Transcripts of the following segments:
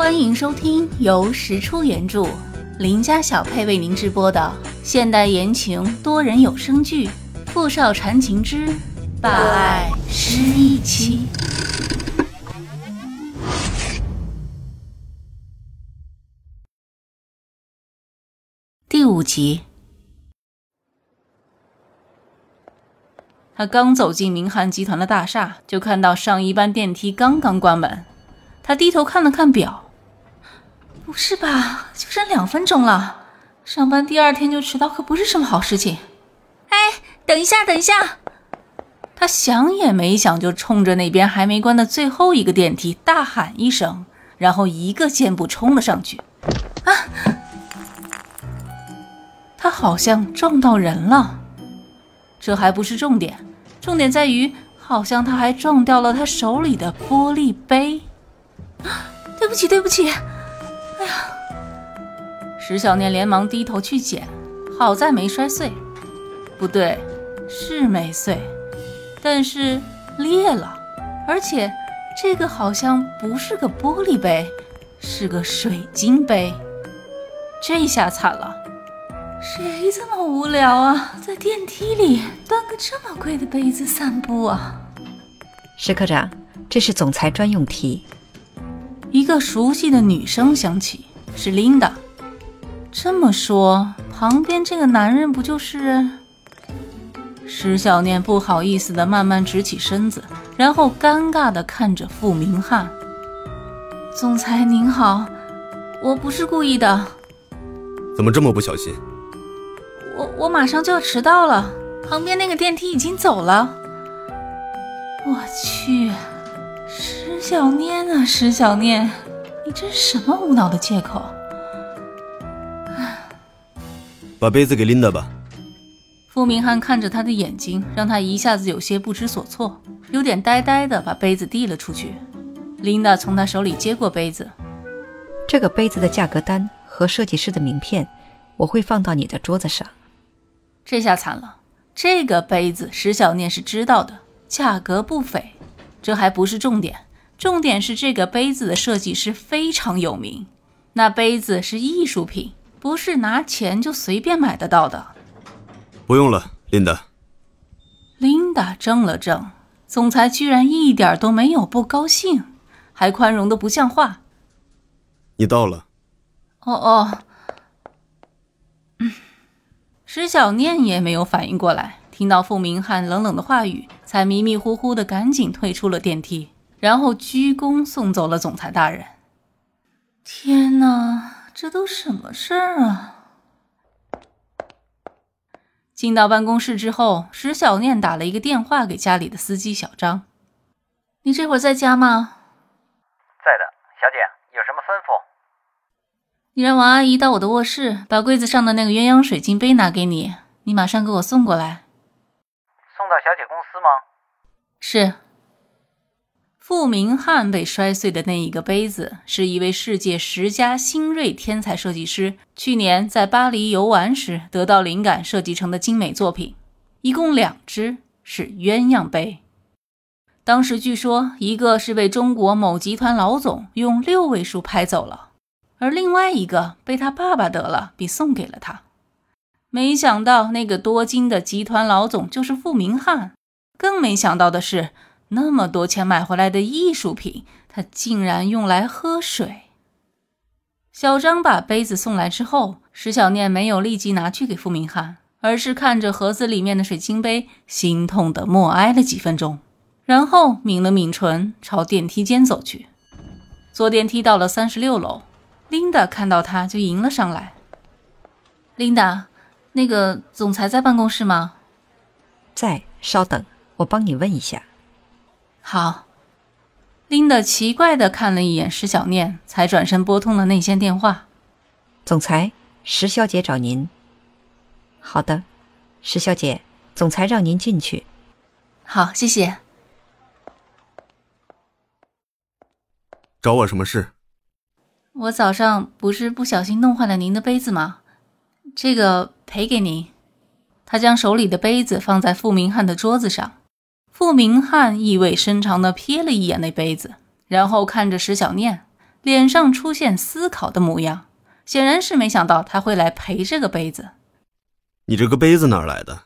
欢迎收听由石出原著、林家小配为您直播的现代言情多人有声剧《富少缠情之霸爱失忆妻》第五集。他刚走进明翰集团的大厦，就看到上一班电梯刚刚关门。他低头看了看表。不是吧？就剩两分钟了，上班第二天就迟到可不是什么好事情。哎，等一下，等一下！他想也没想就冲着那边还没关的最后一个电梯大喊一声，然后一个箭步冲了上去。啊！他好像撞到人了，这还不是重点，重点在于好像他还撞掉了他手里的玻璃杯。对不起，对不起。哎呀！石小念连忙低头去捡，好在没摔碎。不对，是没碎，但是裂了。而且这个好像不是个玻璃杯，是个水晶杯。这下惨了！谁这么无聊啊，在电梯里端个这么贵的杯子散步啊？石科长，这是总裁专用梯。一个熟悉的女声响起，是琳达。这么说，旁边这个男人不就是？石小念不好意思的慢慢直起身子，然后尴尬的看着傅明翰。总裁您好，我不是故意的。怎么这么不小心？我我马上就要迟到了，旁边那个电梯已经走了。我去。石小念啊，石小念，你这是什么无脑的借口？把杯子给琳达吧。傅明翰看着他的眼睛，让他一下子有些不知所措，有点呆呆的把杯子递了出去。琳达从他手里接过杯子，这个杯子的价格单和设计师的名片，我会放到你的桌子上。这下惨了，这个杯子石小念是知道的，价格不菲。这还不是重点，重点是这个杯子的设计师非常有名。那杯子是艺术品，不是拿钱就随便买得到的。不用了，琳达。琳达怔了怔，总裁居然一点都没有不高兴，还宽容的不像话。你到了。哦哦。嗯，石小念也没有反应过来。听到傅明翰冷冷的话语，才迷迷糊糊的赶紧退出了电梯，然后鞠躬送走了总裁大人。天哪，这都什么事儿啊！进到办公室之后，石小念打了一个电话给家里的司机小张：“你这会儿在家吗？”“在的，小姐，有什么吩咐？”“你让王阿姨到我的卧室，把柜子上的那个鸳鸯水晶杯拿给你，你马上给我送过来。”送到小姐公司吗？是。傅明翰被摔碎的那一个杯子，是一位世界十佳新锐天才设计师去年在巴黎游玩时得到灵感设计成的精美作品，一共两只，是鸳鸯杯。当时据说一个是被中国某集团老总用六位数拍走了，而另外一个被他爸爸得了，并送给了他。没想到那个多金的集团老总就是傅明翰，更没想到的是，那么多钱买回来的艺术品，他竟然用来喝水。小张把杯子送来之后，石小念没有立即拿去给付明翰，而是看着盒子里面的水晶杯，心痛的默哀了几分钟，然后抿了抿唇，朝电梯间走去。坐电梯到了三十六楼，琳达看到他就迎了上来，琳达。那个总裁在办公室吗？在，稍等，我帮你问一下。好。琳达奇怪的看了一眼石小念，才转身拨通了内线电话。总裁，石小姐找您。好的，石小姐，总裁让您进去。好，谢谢。找我什么事？我早上不是不小心弄坏了您的杯子吗？这个赔给您。他将手里的杯子放在傅明翰的桌子上。傅明翰意味深长地瞥了一眼那杯子，然后看着石小念，脸上出现思考的模样，显然是没想到他会来陪这个杯子。你这个杯子哪儿来的？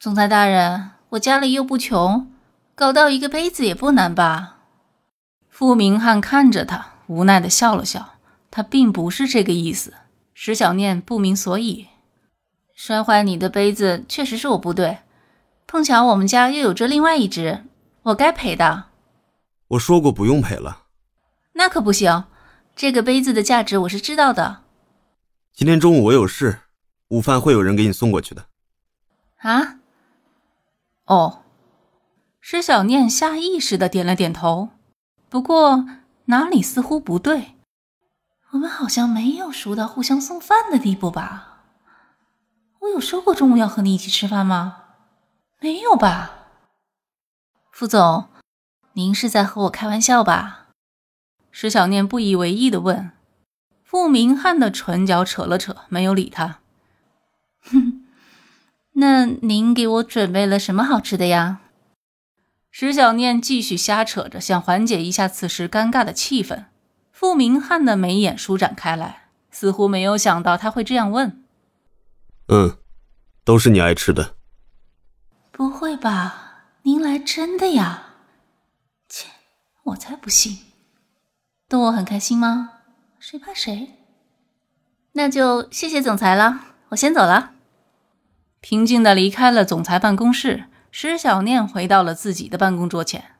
总裁大人，我家里又不穷，搞到一个杯子也不难吧？傅明翰看着他，无奈的笑了笑。他并不是这个意思。石小念不明所以。摔坏你的杯子确实是我不对，碰巧我们家又有着另外一只，我该赔的。我说过不用赔了。那可不行，这个杯子的价值我是知道的。今天中午我有事，午饭会有人给你送过去的。啊？哦。施小念下意识的点了点头，不过哪里似乎不对。我们好像没有熟到互相送饭的地步吧？我有说过中午要和你一起吃饭吗？没有吧？副总，您是在和我开玩笑吧？石小念不以为意的问。傅明翰的唇角扯了扯，没有理他。哼，那您给我准备了什么好吃的呀？石小念继续瞎扯着，想缓解一下此时尴尬的气氛。傅明翰的眉眼舒展开来，似乎没有想到他会这样问。嗯，都是你爱吃的。不会吧？您来真的呀？切，我才不信！逗我很开心吗？谁怕谁？那就谢谢总裁了，我先走了。平静的离开了总裁办公室，石小念回到了自己的办公桌前，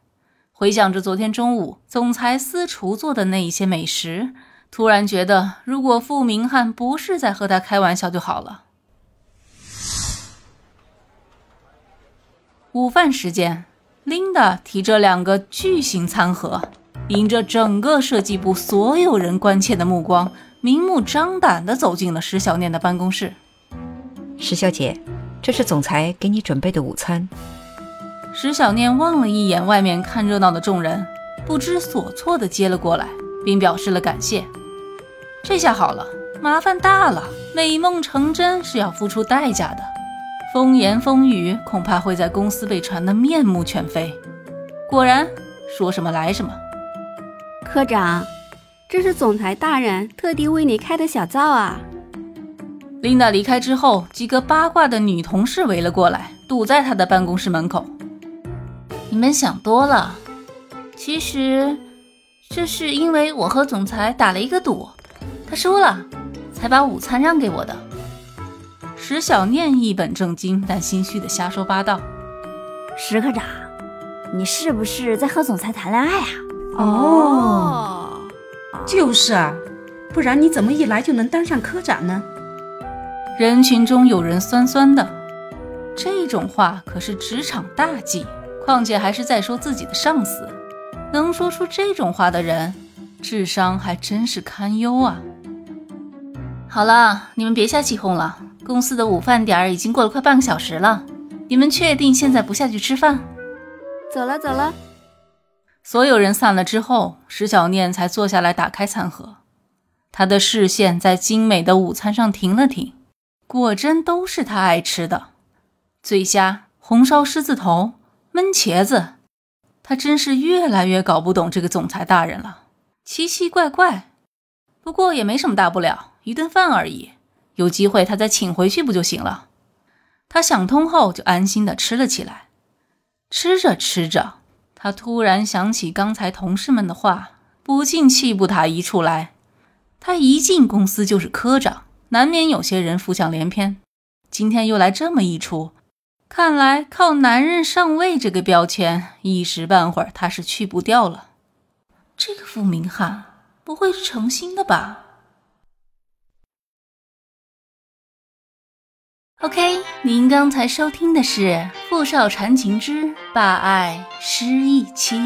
回想着昨天中午总裁私厨做的那一些美食，突然觉得，如果傅明翰不是在和他开玩笑就好了。午饭时间，Linda 提着两个巨型餐盒，迎着整个设计部所有人关切的目光，明目张胆地走进了石小念的办公室。石小姐，这是总裁给你准备的午餐。石小念望了一眼外面看热闹的众人，不知所措地接了过来，并表示了感谢。这下好了，麻烦大了，美梦成真是要付出代价的。风言风语恐怕会在公司被传得面目全非。果然，说什么来什么。科长，这是总裁大人特地为你开的小灶啊。琳达离开之后，几个八卦的女同事围了过来，堵在她的办公室门口。你们想多了，其实这是因为我和总裁打了一个赌，他输了，才把午餐让给我的。石小念一本正经但心虚的瞎说八道。石科长，你是不是在和总裁谈恋爱啊？哦，就是啊，不然你怎么一来就能当上科长呢？人群中有人酸酸的，这种话可是职场大忌，况且还是在说自己的上司。能说出这种话的人，智商还真是堪忧啊。好了，你们别瞎起哄了。公司的午饭点儿已经过了快半个小时了，你们确定现在不下去吃饭？走了走了。所有人散了之后，石小念才坐下来打开餐盒，她的视线在精美的午餐上停了停，果真都是她爱吃的：醉虾、红烧狮子头、焖茄子。他真是越来越搞不懂这个总裁大人了，奇奇怪怪。不过也没什么大不了，一顿饭而已。有机会他再请回去不就行了？他想通后就安心的吃了起来。吃着吃着，他突然想起刚才同事们的话，不禁气不打一处来。他一进公司就是科长，难免有些人浮想联翩。今天又来这么一出，看来靠男人上位这个标签，一时半会儿他是去不掉了。这个傅明翰不会是诚心的吧？OK，您刚才收听的是《富少缠情之霸爱失忆妻》。